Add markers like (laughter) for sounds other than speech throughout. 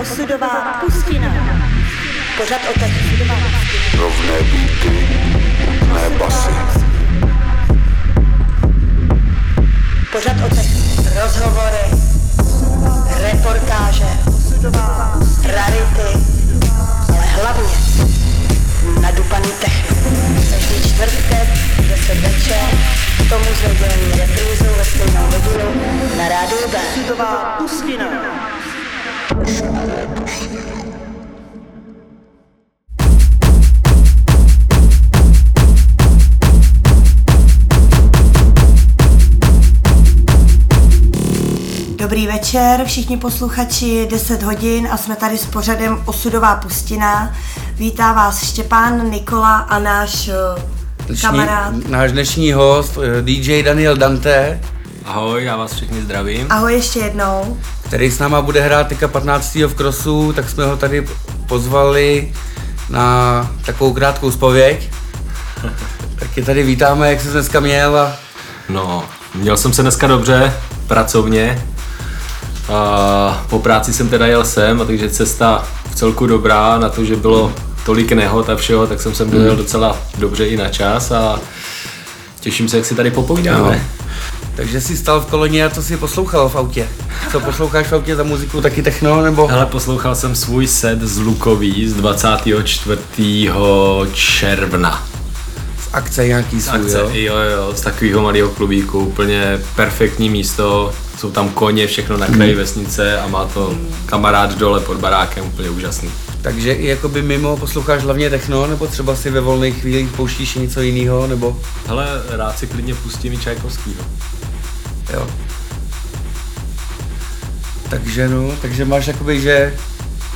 Osudová pustina. Pořad o Rovné beaty, ne basy. Pořad o rozhovory, reportáže, rarity, ale hlavně nadupaný techno. Každý čtvrtek, 10 večer, k tomu s nedělní reprízou ve stejnou hodinu na rádiu B. Osudová pustina. Dobrý večer, všichni posluchači, 10 hodin a jsme tady s pořadem Osudová pustina. Vítá vás Štěpán, Nikola a náš eh, Dnešní, kamarád. náš dnešní host, eh, DJ Daniel Dante, Ahoj, já vás všechny zdravím. Ahoj ještě jednou. který s náma bude hrát teďka 15. v Krosu, tak jsme ho tady pozvali na takovou krátkou spověď. (laughs) tak je tady vítáme, jak se dneska měl a No, měl jsem se dneska dobře, pracovně. A po práci jsem teda jel sem, a takže cesta v celku dobrá, na to, že bylo tolik nehod a všeho, tak jsem sem dojel docela dobře i na čas a těším se, jak si tady popovídáme. No. takže si stal v koloně a co si poslouchal v autě? Co posloucháš v autě za muziku, taky techno nebo? Hele, poslouchal jsem svůj set z Lukový z 24. června. Z akce nějaký svůj, akce, jo? jo, jo, z takového malého klubíku, úplně perfektní místo, jsou tam koně, všechno na Hmm. kraji vesnice a má to kamarád dole pod barákem, úplně úžasný. Takže i jakoby mimo posloucháš hlavně techno, nebo třeba si ve volných chvílích pouštíš něco jiného, nebo Hele, rád si klidně pustím i Čajkovskýho. jo. Takže no, takže máš jakoby, že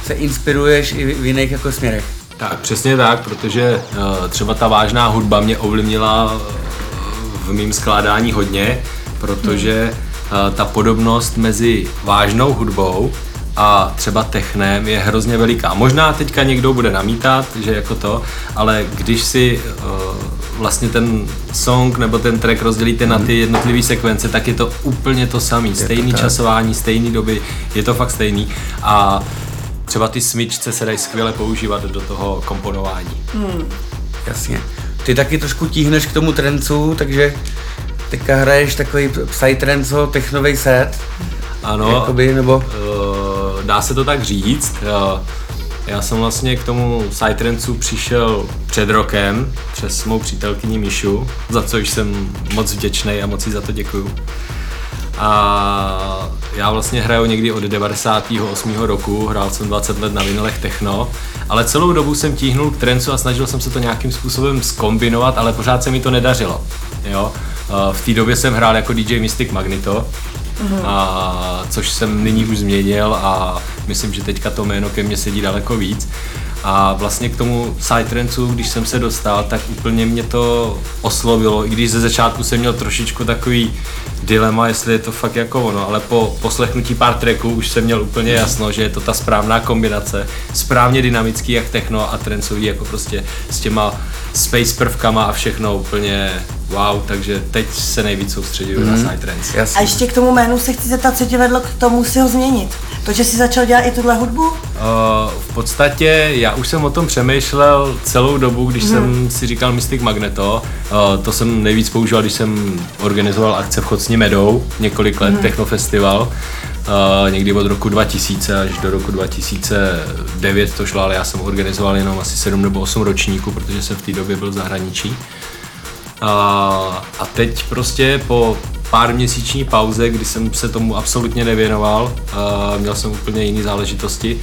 se inspiruješ i v jiných jako směrech. Tak, přesně tak, protože uh, třeba ta vážná hudba mě ovlivnila uh, v mém skládání hodně, protože uh, ta podobnost mezi vážnou hudbou a třeba technem je hrozně veliká. Možná teďka někdo bude namítat, že jako to, ale když si uh, vlastně ten song nebo ten track rozdělíte na ty jednotlivé sekvence, tak je to úplně to samé. Stejný tak. časování, stejný doby, je to fakt stejný. A třeba ty smyčce se dají skvěle používat do toho komponování. Jasně. Ty taky trošku tíhneš k tomu trencu, takže teďka hraješ takový psytrance technový set, Ano, jakoby, nebo eh, dá se to tak říct. Eh, Já jsem vlastně k tomu Psytrancu přišel před rokem přes mou přítelkyni Mišu, za což jsem moc vděčný a moc jí za to děkuju. A já vlastně hraju někdy od 98. roku, hrál jsem 20 let na vinilech techno, ale celou dobu jsem tíhnul k trencu a snažil jsem se to nějakým způsobem skombinovat, ale pořád se mi to nedařilo. Jo? Eh, V té době jsem hrál jako DJ Mystic Magnito, a, což jsem nyní už změnil a myslím, že teďka to jméno ke mně sedí daleko víc. A vlastně k tomu Psytrancu, když jsem se dostal, tak úplně mě to oslovilo, i když ze začátku jsem měl trošičku takový dilema, jestli je to fakt jako ono, ale po poslechnutí pár tracků už jsem měl úplně jasno, že je to ta správná kombinace, správně dynamický jak techno a trencový jako prostě s těma space prvkama a všechno úplně wow, takže teď se nejvíc soustředuju mm. na Psytrance. A jasně. ještě k tomu jménu se chci zeptat, co tě vedlo k tomu si ho změnit. To, že jsi začal dělat i tuhle hudbu? Uh, v podstatě já už jsem o tom přemýšlel celou dobu, když jsem si říkal Mystic Magneto. Uh, to jsem nejvíc používal, když jsem organizoval akce v Chocni Medou, několik let, technofestival. Uh, někdy od roku 2000 až do roku 2009 to šlo, ale já jsem organizoval jenom asi 7 nebo 8 ročníků, protože jsem v té době byl v zahraničí. A, a teď prostě po pár měsíční pauze, kdy jsem se tomu absolutně nevěnoval, a měl jsem úplně jiné záležitosti,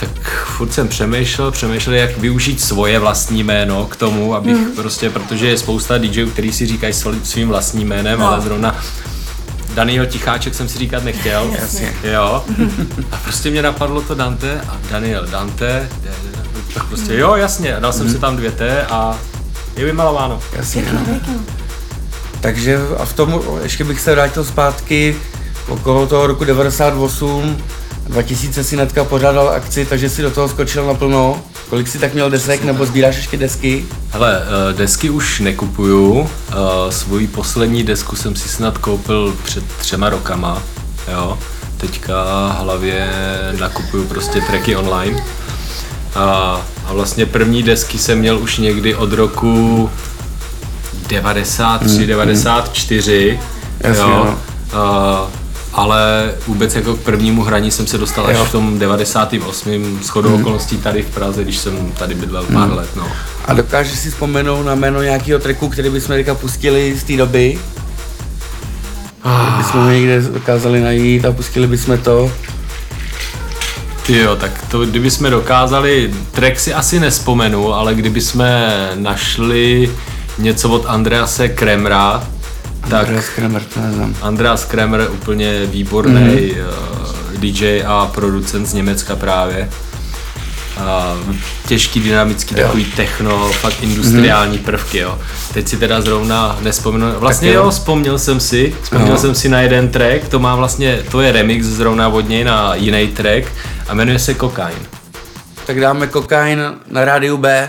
tak furt jsem přemýšlel, přemýšlel, jak využít svoje vlastní jméno k tomu, abych mm. prostě, protože je spousta DJů, který si říkají svý- svým vlastním jménem, no. ale zrovna Danýho Ticháček jsem si říkat nechtěl. Jasně. Jo. A prostě mě napadlo to Dante a Daniel Dante, tak prostě jo, jasně, dal jsem si tam dvě T a je vymalováno. Jasně. Takže a v tom, ještě bych se vrátil zpátky, okolo toho roku 98, 2000 si netka pořádal akci, takže si do toho skočil naplno. Kolik si tak měl desek, nebo sbíráš ještě desky? Hele, eh, desky už nekupuju. Eh, Svoji poslední desku jsem si snad koupil před třema rokama, jo. teďka hlavě nakupuju prostě tracky online. A, a vlastně první desky jsem měl už někdy od roku 93, 94. Jasně, jo. no. A, ale vůbec jako k prvnímu hraní jsem se dostal až Jo. v tom 98. shodou okolností tady v Praze, když jsem tady bydlel pár let. No. A dokážeš si vzpomenout na jméno nějakého tracku, který bychom teďka pustili z té doby? Kdybychom ho někde dokázali najít a pustili bychom to. Jo, tak to kdyby jsme dokázali, track si asi nespomenu, ale kdyby jsme našli něco od Andrease Kremra, tak Andreas Kramer, to neznám. Andreas Kremer úplně výborný mm-hmm. DJ a producent z Německa právě. A těžký, dynamický, Jo. takový techno, fakt industriální mm-hmm. prvky, jo. Teď si teda zrovna nespomenu, vlastně Tak jo. jo, vzpomněl jsem si, vzpomněl Jo. jsem si na jeden track, to má vlastně, to je remix zrovna od něj na jiný track a jmenuje se Cocaine. Tak dáme kokain na rádiu B.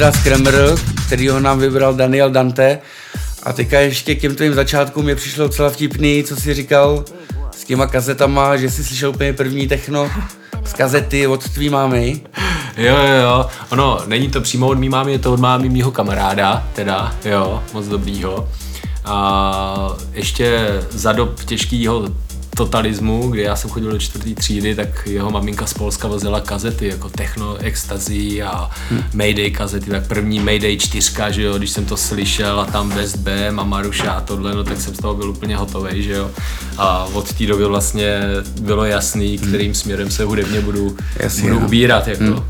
dohrává Andreas Kremer, který ho nám vybral Daniel Dante. A teďka ještě k těm tvým začátkům mě přišlo docela vtipný, co jsi říkal s těma kazetama, že jsi slyšel úplně první techno z kazety od tvý mámy. Jo, jo, jo. Ono, není to přímo od mý mámy, je to od mámy mýho kamaráda, teda, jo, moc dobrýho. A ještě za dob těžkého totalismu, kdy já jsem chodil do čtvrtý třídy, tak jeho maminka z Polska vozila kazety jako Techno, Ecstasy a hmm. Mayday kazety, tak první Mayday 4, že jo, když jsem to slyšel a tam West B, a Maruša a tohle, no tak jsem z toho byl úplně hotový, že jo. A od té doby vlastně bylo jasný, kterým směrem se hudebně budu, Jasně, budu no. ubírat, jako. Hmm.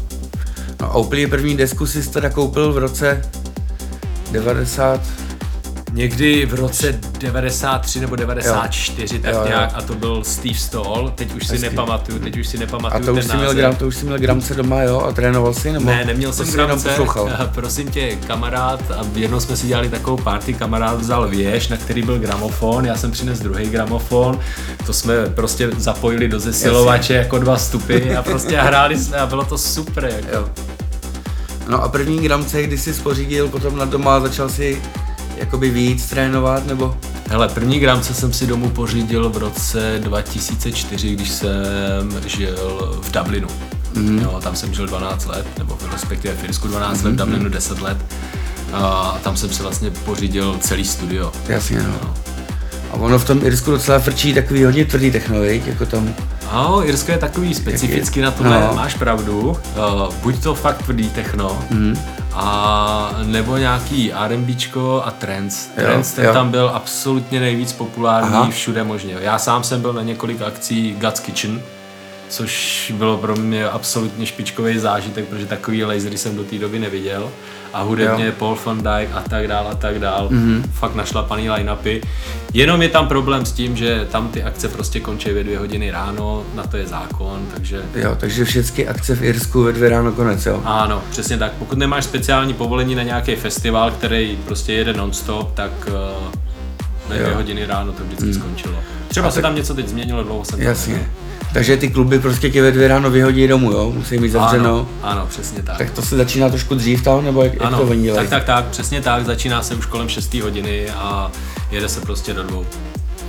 No a úplně první desku si teda koupil v roce 90, Někdy v roce 93 nebo 94, tak Jo, jo. nějak, a to byl Steve Stoll, teď už si Hezký. nepamatuju, teď už si a nepamatuju to už, ten jsi měl gram, to už jsi měl gramce doma, jo? A trénoval jsi? Nebo Ne, neměl jsem jenom gramce, (laughs) prosím tě, kamarád, a jednou jsme si dělali takovou party, kamarád vzal věž, na který byl gramofon, já jsem přinesl druhý gramofon, to jsme prostě zapojili do zesilovače jako dva stupy a prostě (laughs) hráli jsme a bylo to super, jako. Jo. No a první gramce, kdy jsi spořídil potom na doma a začal si jakoby víc trénovat, nebo? Hele, první gramce jsem si domů pořídil v roce 2004, když jsem žil v Dublinu. Mm. Jo, tam jsem žil 12 let, nebo respektive v Irsku 12 let, v Dublinu 10 let. A tam jsem si vlastně pořídil celý studio. Jasně, no. A ono v tom Irsku docela frčí takový hodně tvrdý techno, viď? jako tam. Ano, Irsko je takový specifický na tohle, No. no. máš pravdu. Uh, buď to fakt tvrdý techno, mm. a nebo nějaký R&Bčko a trance. Jo, Trance ten jo. tam byl absolutně nejvíc populární Aha. všude možně. Já sám jsem byl na několik akcí God's Kitchen, což bylo pro mě absolutně špičkový zážitek, protože takový lasery jsem do té doby neviděl. A hudebně Jo. Paul van Dyke a tak dál a tak dál. Mm-hmm. Fakt našlapaný line-upy. Jenom je tam problém s tím, že tam ty akce prostě končí ve dvě hodiny ráno, na to je zákon, takže Jo, takže všechny akce v Irsku ve dvě ráno konec, jo? ano, přesně tak. Pokud nemáš speciální povolení na nějaký festival, který prostě jede non-stop, tak uh, ve dvě Jo. hodiny ráno to vždycky skončilo. Třeba se tam něco teď změnilo, dlouho tam Jasně. nebyl. Takže ty kluby prostě tě ve dvě ráno vyhodí domů, jo? Musí mít zavřeno. Ano, ano, přesně tak. Tak to se začíná trošku dřív tam, nebo jak, jak ano, to oni dělají? tak, tak, tak, přesně tak. Začíná se už kolem 6 hodiny a jede se prostě do dvou.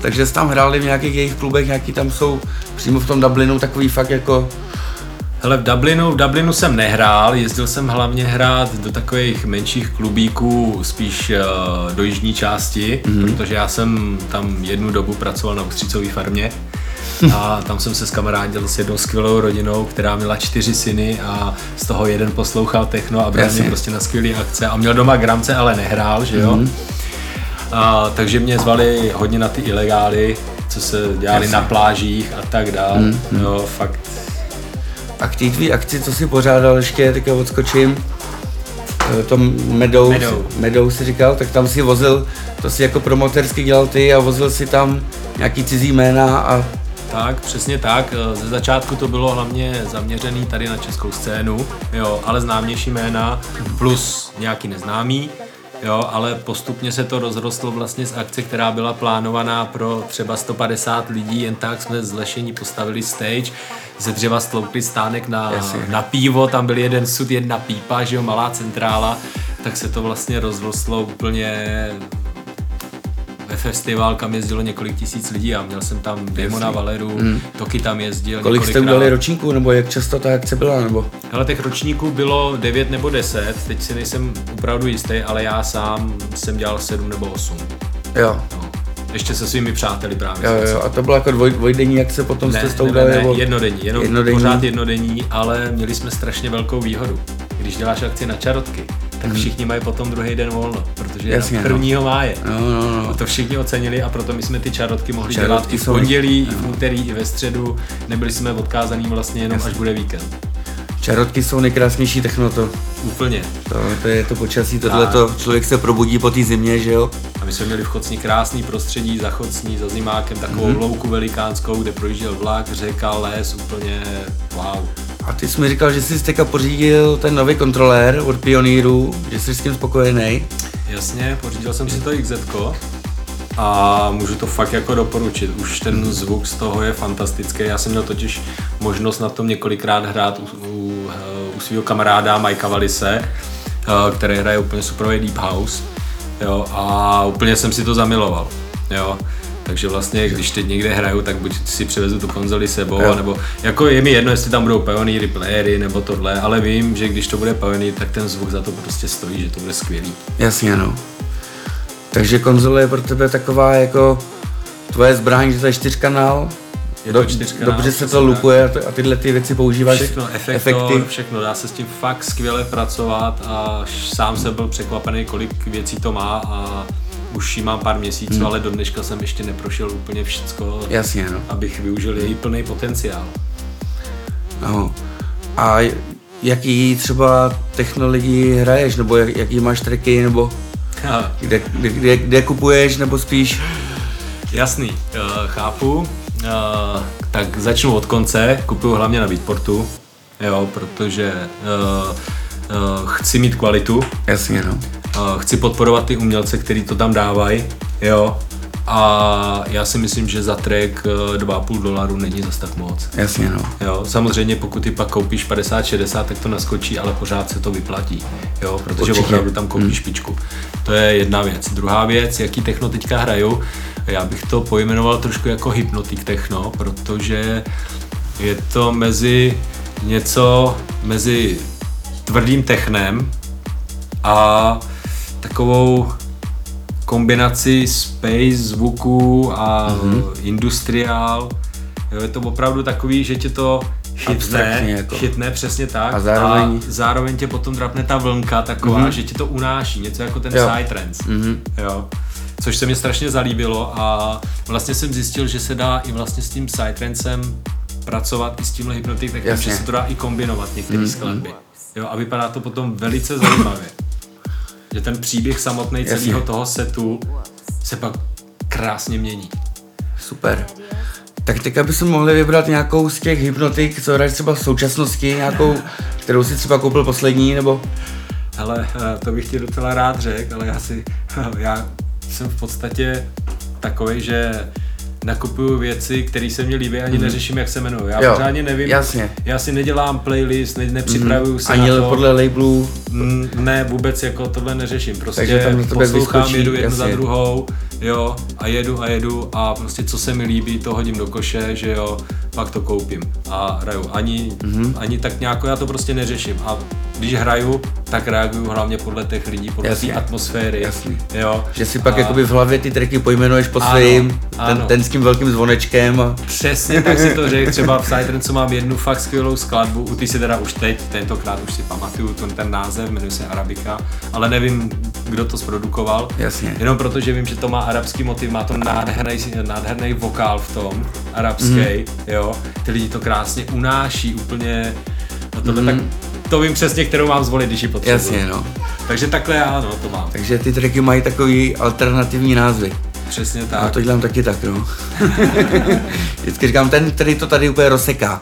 Takže jsi tam hráli v nějakých jejich klubech, nějaký tam jsou přímo v tom Dublinu, takový fakt jako... Hele, v Dublinu, v Dublinu jsem nehrál, jezdil jsem hlavně hrát do takových menších klubíků, spíš uh, do jižní části, mm-hmm. protože já jsem tam jednu dobu pracoval na ustřicové farmě a tam jsem se s kamarádil s jednou skvělou rodinou, která měla čtyři syny a z toho jeden poslouchal techno a bral mě prostě na skvělé akce a měl doma gramce, ale nehrál, že jo. Mm-hmm. A, takže mě zvali hodně na ty ilegály, co se dělali Jasně. na plážích a tak dále. Mm-hmm. Jo, fakt A k té tvý akci, co si pořádal ještě, teďka odskočím, eh, to Meadow, Meadow. Meadow si říkal, tak tam si vozil, to si jako promotersky dělal ty a vozil si tam nějaký cizí jména a Tak, přesně tak. Ze začátku to bylo hlavně zaměřený tady na českou scénu, jo, ale známější jména plus nějaký neznámý, jo, ale postupně se to rozrostlo vlastně z akce, která byla plánovaná pro třeba 150 lidí, jen tak jsme z lešení postavili stage, ze dřeva stloukli stánek na, Jasně. na pivo, tam byl jeden sud, jedna pípa, že jo, malá centrála, tak se to vlastně rozrostlo úplně festival, kam jezdilo několik tisíc lidí a měl jsem tam Demona Valeru, mm. Toky tam jezdil kolik jste udali ročníků, nebo jak často ta akce byla, nebo? Hele, těch ročníků bylo 9 nebo 10, teď si nejsem opravdu jistý, ale já sám jsem dělal 7 nebo 8. Jo, No. Ještě se svými přáteli právě. jo, jo, a to byla jako dvoj, dvojdenní akce, potom jste s tou ne, dali, ne, nebo? jednodenní, jenom Jednodenní. pořád jednodenní, ale měli jsme strašně velkou výhodu. Když děláš akci na čarotky, tak všichni mají potom druhý den volno, protože je Hmm. Jasně, na no. prvního máje. No, no, A no. to všichni ocenili a proto my jsme ty čarotky mohli Čarotky dělat i v jsou- pondělí, i v úterý, i ve středu. Nebyli jsme odkázaný vlastně jenom až bude víkend. Čarotky jsou nejkrásnější techno, to, Úplně. to, to je to počasí, tohle to, člověk se probudí po té zimě, že jo? A my jsme měli v Chocni krásný prostředí, za Chocní, za Zimákem, takovou Mhm. mm-hmm. louku velikánskou, kde projížděl vlak, řeka, les, úplně wow. A ty jsi mi říkal, že jsi teďka pořídil ten nový kontrolér od Pioneeru, že jsi s tím spokojený. Jasně, pořídil jsem si to XZ a můžu to fakt jako doporučit. Už ten zvuk z toho je fantastický. Já jsem měl totiž možnost na tom několikrát hrát u, u, u svého kamaráda Mikea Valise, uh, který hraje úplně superový Deep House. Jo, a úplně jsem si to zamiloval. Jo. Takže vlastně, když teď někde hraju, tak buď si přivezu tu konzoli sebou, Jo. nebo jako je mi jedno, jestli tam budou pioneery, playery nebo tohle, ale vím, že když to bude pioneer, tak ten zvuk za to prostě stojí, že to bude skvělý. Jasně, no. Takže konzole je pro tebe taková jako tvoje zbraň, že to je čtyřkanál, Je to Do- čtyřkanál, dobře se to tak. lupuje a, tyhle ty věci používáš. Všechno, efektor, efekty. všechno, dá se s tím fakt skvěle pracovat a sám jsem byl překvapený, kolik věcí to má a už ji mám pár měsíců, hmm. ale do dneška jsem ještě neprošel úplně všecko, Jasně, no. abych využil její plný potenciál. no. A jaký třeba technologii hraješ, nebo jak, jaký máš tracky, nebo kde, kde, kde, kde kupuješ, nebo spíš Jasný, eh, chápu. Eh, Tak začnu od konce, kupuju hlavně na Beatportu, jo, protože eh, eh, chci mít kvalitu, Jasně, no. Uh, chci podporovat ty umělce, který to tam dávají, jo. A já si myslím, že za track uh, 2,5 dolaru není zas tak moc. Jasně, no. Jo, samozřejmě pokud ty pak koupíš 50-60, tak to naskočí, ale pořád se to vyplatí, jo, protože Určitě. opravdu tam koupíš špičku. To je jedna věc. Druhá věc, jaký techno teďka hraju, já bych to pojmenoval trošku jako hypnotic techno, protože je to mezi něco mezi tvrdým technem a takovou kombinaci space, zvuku a mm-hmm. industriál. Jo, je to opravdu takový, že tě to chytne, Abstraktně jako. chytne přesně tak A zároveň- a zároveň tě potom drapne ta vlnka taková, mm-hmm. že ti to unáší, něco jako ten Jo. psytrance. Mhm. Jo. Což se mi strašně zalíbilo a vlastně jsem zjistil, že se dá i vlastně s tím psytrancem pracovat i s tímhle Jasně. že se to dá i kombinovat některé skladby. Jo, a vypadá to potom velice zajímavě. Že ten příběh samotný celého toho setu se pak krásně mění. Super. Tak teďka bychom mohli vybrat nějakou z těch hypnotik, co hraješ třeba v současnosti, nějakou, kterou si třeba koupil poslední, nebo Ale eh, to bych ti docela rád řekl, ale já si, (laughs) já jsem v podstatě takový, že nakupuju věci, které se mi líbí, ani neřeším, jak se jmenují. Já. Jo, pořádně nevím. jasně. Já si nedělám playlist, ne, nepřipravuju se ani na to. podle labelů. Mm, Ne, vůbec jako tohle neřeším. Prostě Takže tam poslouchám, vyskočí, jedu jednu za druhou, jo, a jedu a jedu a prostě co se mi líbí, to hodím do koše, že jo, pak to koupím a hraju. Ani, mm-hmm. ani tak nějak já to prostě neřeším. A když hraju, tak reaguju hlavně podle těch lidí, podle té atmosféry. Jasně. Jo. Že si pak a jakoby v hlavě ty tracky pojmenuješ po svým, ten, ten s tím velkým zvonečkem a Přesně tak si to řekl, třeba v (laughs) Psytrance mám jednu fakt skvělou skladbu, u ty si teda už teď, tentokrát už si pamatuju ten, ten název, jmenuje se Arabika, ale nevím, kdo to zprodukoval. Jasně. Jenom proto, že vím, že to má arabský motiv, má to nádherný, nádherný vokál v tom, arabský, mm. jo. Ty lidi to krásně unáší úplně, a tohle mm. tak, to vím přesně, kterou mám zvolit, když ji potřebuji. jasně no. Takže takhle ano, to mám. Takže ty tracky mají takový alternativní názvy. Přesně A tak. to dělám taky tak, no. (laughs) Vždycky říkám, ten, který to tady úplně rozseká.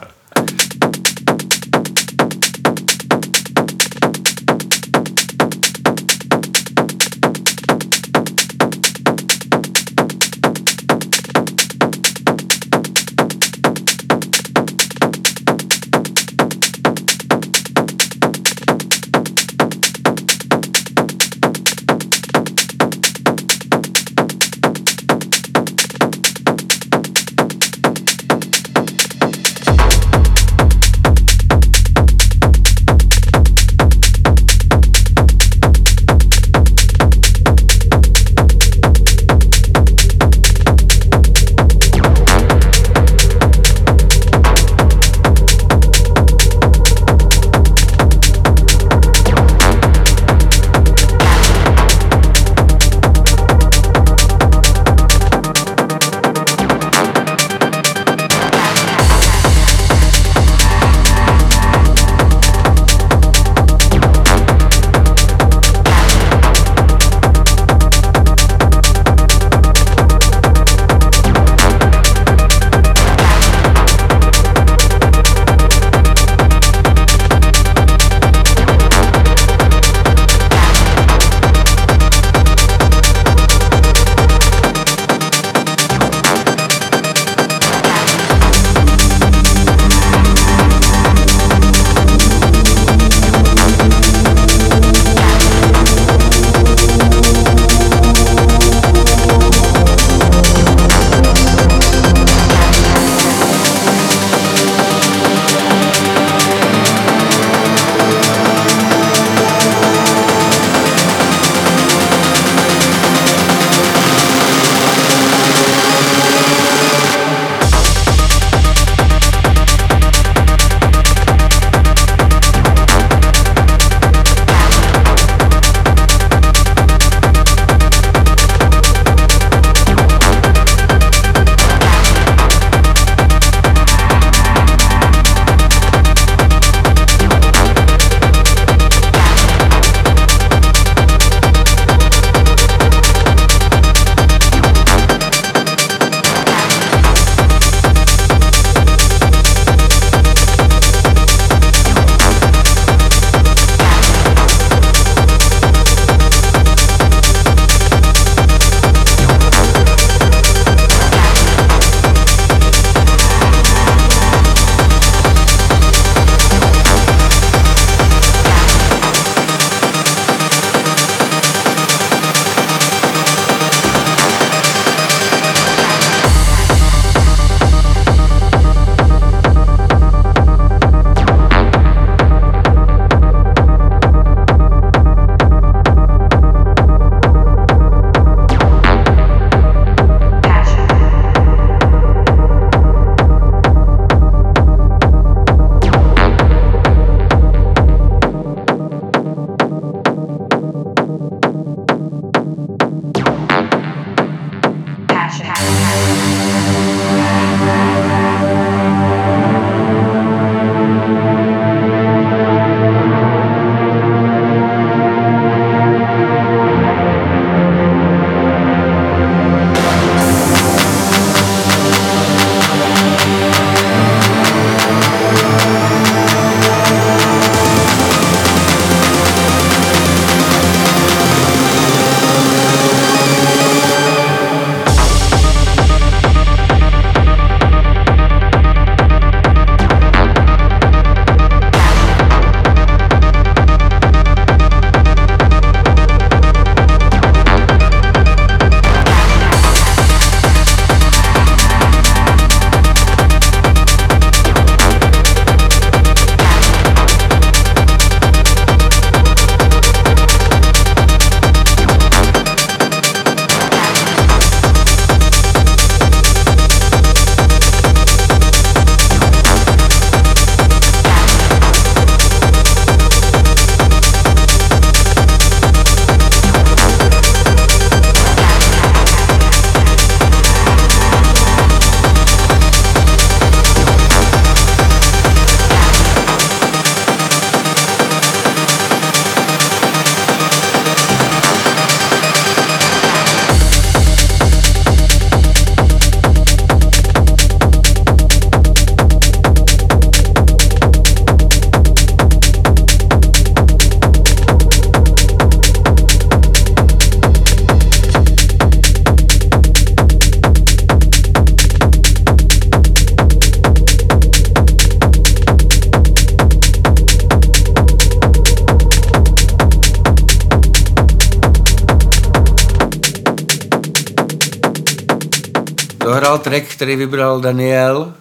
Který vybral Daniel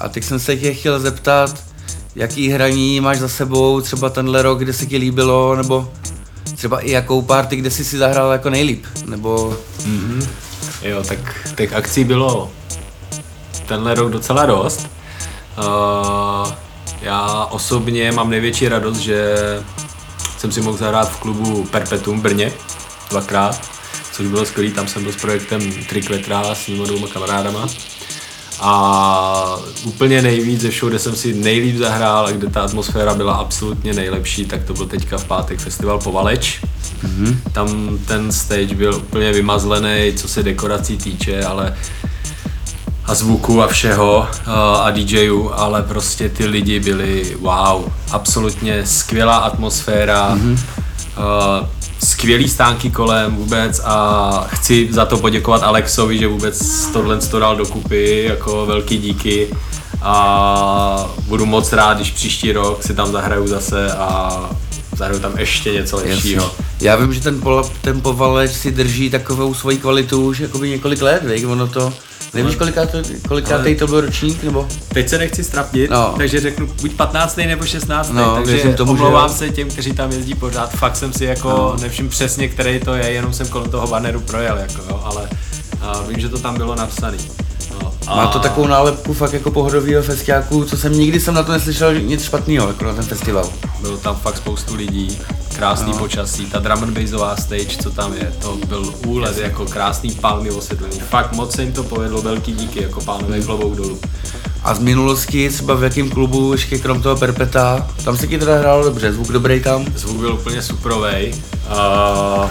a teď jsem se tě chtěl zeptat, jaký hraní máš za sebou, třeba tenhle rok, kde se ti líbilo, nebo třeba i jakou party, kde jsi si zahrál jako nejlíp, nebo... Mm-hmm. Jo, tak těch akcí bylo tenhle rok docela dost. Uh, já osobně mám největší radost, že jsem si mohl zahrát v klubu Perpetuum Brně dvakrát, což bylo skvělé, tam jsem byl s projektem Trikletra s nimi dvouma kamarádama. A úplně nejvíc ze kde jsem si nejlíp zahrál a kde ta atmosféra byla absolutně nejlepší, tak to byl teďka v pátek festival Povaleč. Mm-hmm. Tam ten stage byl úplně vymazlený, co se dekorací týče, ale a zvuku a všeho a DJů, ale prostě ty lidi byli wow, absolutně skvělá atmosféra, mm-hmm. skvělý stánky kolem vůbec a chci za to poděkovat Alexovi, že vůbec tohle to dal dokupy, jako velký díky a budu moc rád, když příští rok si tam zahraju zase a zahraju tam ještě něco lepšího. Já vím, že ten, pol, ten povaleč si drží takovou svoji kvalitu už jakoby několik let, vej? ono to Nevíš, kolikátý kolikátej to byl ročník, nebo? Teď se nechci strapnit, no. takže řeknu buď 15. nebo 16. No, takže tomu, omlouvám že... se těm, kteří tam jezdí pořád. Fakt jsem si jako no. nevšiml přesně, který to je, jenom jsem kolem toho banneru projel, jako jo, ale a vím, že to tam bylo napsané. A... Má to takovou nálepku fakt jako pohodovýho festiáku, co jsem nikdy jsem na to neslyšel nic špatného, jako na ten festival. Bylo tam fakt spoustu lidí, krásný no. počasí, ta drum and bassová stage, co tam je, to byl úlet, Jasně. jako krásný palmy osvětlený. Fakt moc se jim to povedlo, velký díky, jako pánové hmm. klobouk dolů. A z minulosti, třeba v jakém klubu, ještě krom toho Perpeta, tam se ti teda hrálo dobře, zvuk dobrý tam? Zvuk byl úplně superovej. Uh,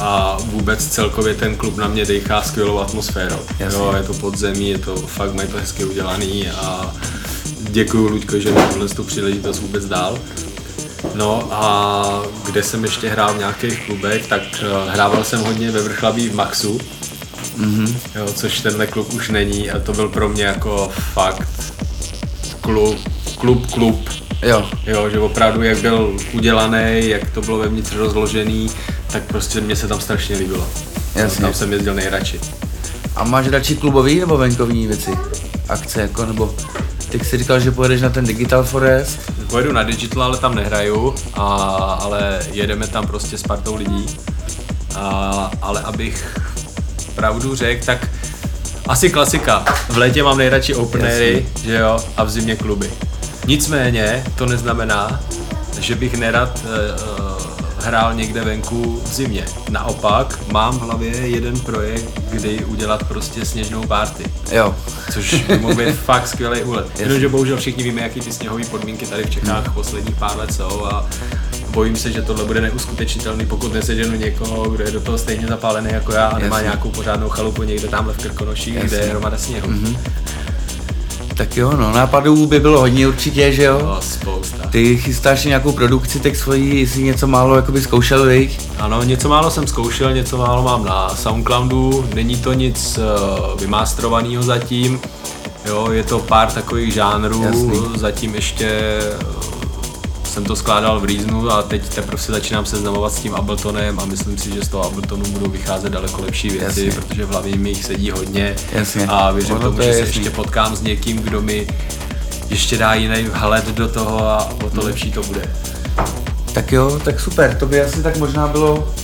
a vůbec celkově ten klub na mě dechá skvělou atmosférou. Jasně. Jo, je to podzemí, je to fakt, mají to hezky udělaný a děkuji Luďko, že mi tuhle tu příležitost vůbec dal. No a kde jsem ještě hrál v nějakých klubech, tak uh, hrával jsem hodně ve Vrchlabí v Maxu, mm-hmm. jo, což tenhle klub už není a to byl pro mě jako fakt klub, klub, klub. Jo. jo, že opravdu jak byl udělaný, jak to bylo vevnitř rozložený, tak prostě mě se tam strašně líbilo. Jasně. Tam jsem jezdil nejradši. A máš radši klubový nebo venkovní věci? Akce jako, nebo ty jsi říkal, že pojedeš na ten Digital Forest? Pojedu na Digital, ale tam nehraju, a, ale jedeme tam prostě s partou lidí. A, ale abych pravdu řekl, tak asi klasika. V létě mám nejradši openery, že jo, a v zimě kluby. Nicméně to neznamená, že bych nerad uh, hrál někde venku v zimě. Naopak mám v hlavě jeden projekt, kdy udělat prostě sněžnou party. Jo. Což by mohl být (laughs) fakt skvělý úlet. Jenomže bohužel všichni víme, jaký ty sněhové podmínky tady v Čechách Hmm. posledních pár let jsou a bojím se, že tohle bude neuskutečnitelný, pokud neseženu někoho, kdo je do toho stejně zapálený jako já a nemá Jasně. nějakou pořádnou chalupu někde tamhle v Krkonoších, kde Jasně. Je hromada sněhu. Tak jo, no, nápadů by bylo hodně určitě, že jo? No, spousta. Ty chystáš nějakou produkci, tak svoji, jestli něco málo jakoby zkoušel, viď? Ano, něco málo jsem zkoušel, něco málo mám na Soundcloudu, není to nic uh, vymástrovaného zatím, jo, je to pár takových žánrů, Jasný. zatím ještě uh, jsem to skládal v Reasonu a teď teprve se začínám seznamovat s tím Abletonem a myslím si, že z toho Abletonu budou vycházet daleko lepší věci, Jasně. protože v hlavě mi jich sedí hodně Jasně. a věřím Ono tomu, to že je se jasný. ještě potkám s někým, kdo mi ještě dá jiný vhled do toho a o Hmm. to lepší to bude. Tak jo, tak super, to by asi tak možná bylo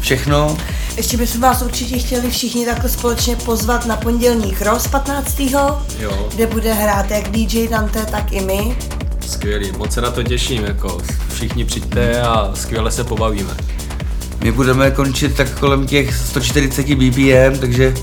všechno. Ještě bychom vás určitě chtěli všichni takhle společně pozvat na pondělní cross 15. Jo. kde bude hrát jak DJ Dante, tak i my. Skvělý, moc se na to těším, jako všichni přijďte a skvěle se pobavíme. My budeme končit tak kolem těch 140 BPM, takže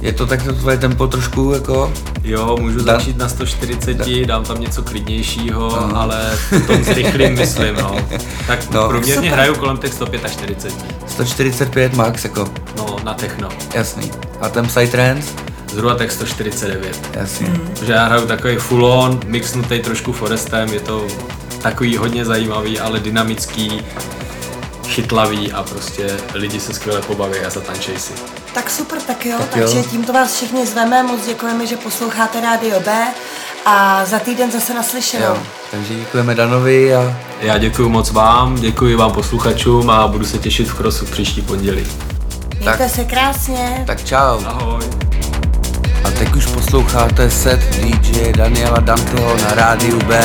je to tak to tvoje tempo trošku jako... Jo, můžu Da- začít na 140, dám tam něco klidnějšího, Aha. ale potom zrychlím, myslím, no. (laughs) Tak No. no, průměrně Super. hraju kolem těch 145, 145 max jako, no, na techno. jasný. A ten Psytrance? Zhruba tak 149. Jasně. Protože já hraju takový full on, mixnutý trošku forestem, je to takový hodně zajímavý, ale dynamický, chytlavý a prostě lidi se skvěle pobaví a zatančej si. Tak super, tak jo, Tak tak takže jo. tímto vás všichni zveme, moc děkujeme, že posloucháte Rádio B a za týden zase naslyšenou. Jo, takže děkujeme Danovi a Já děkuji moc vám, děkuji vám posluchačům a budu se těšit v krosu příští pondělí. Mějte tak. se krásně. tak čau. Ahoj. A teď už posloucháte set DJ Daniela Danteho na rádiu B.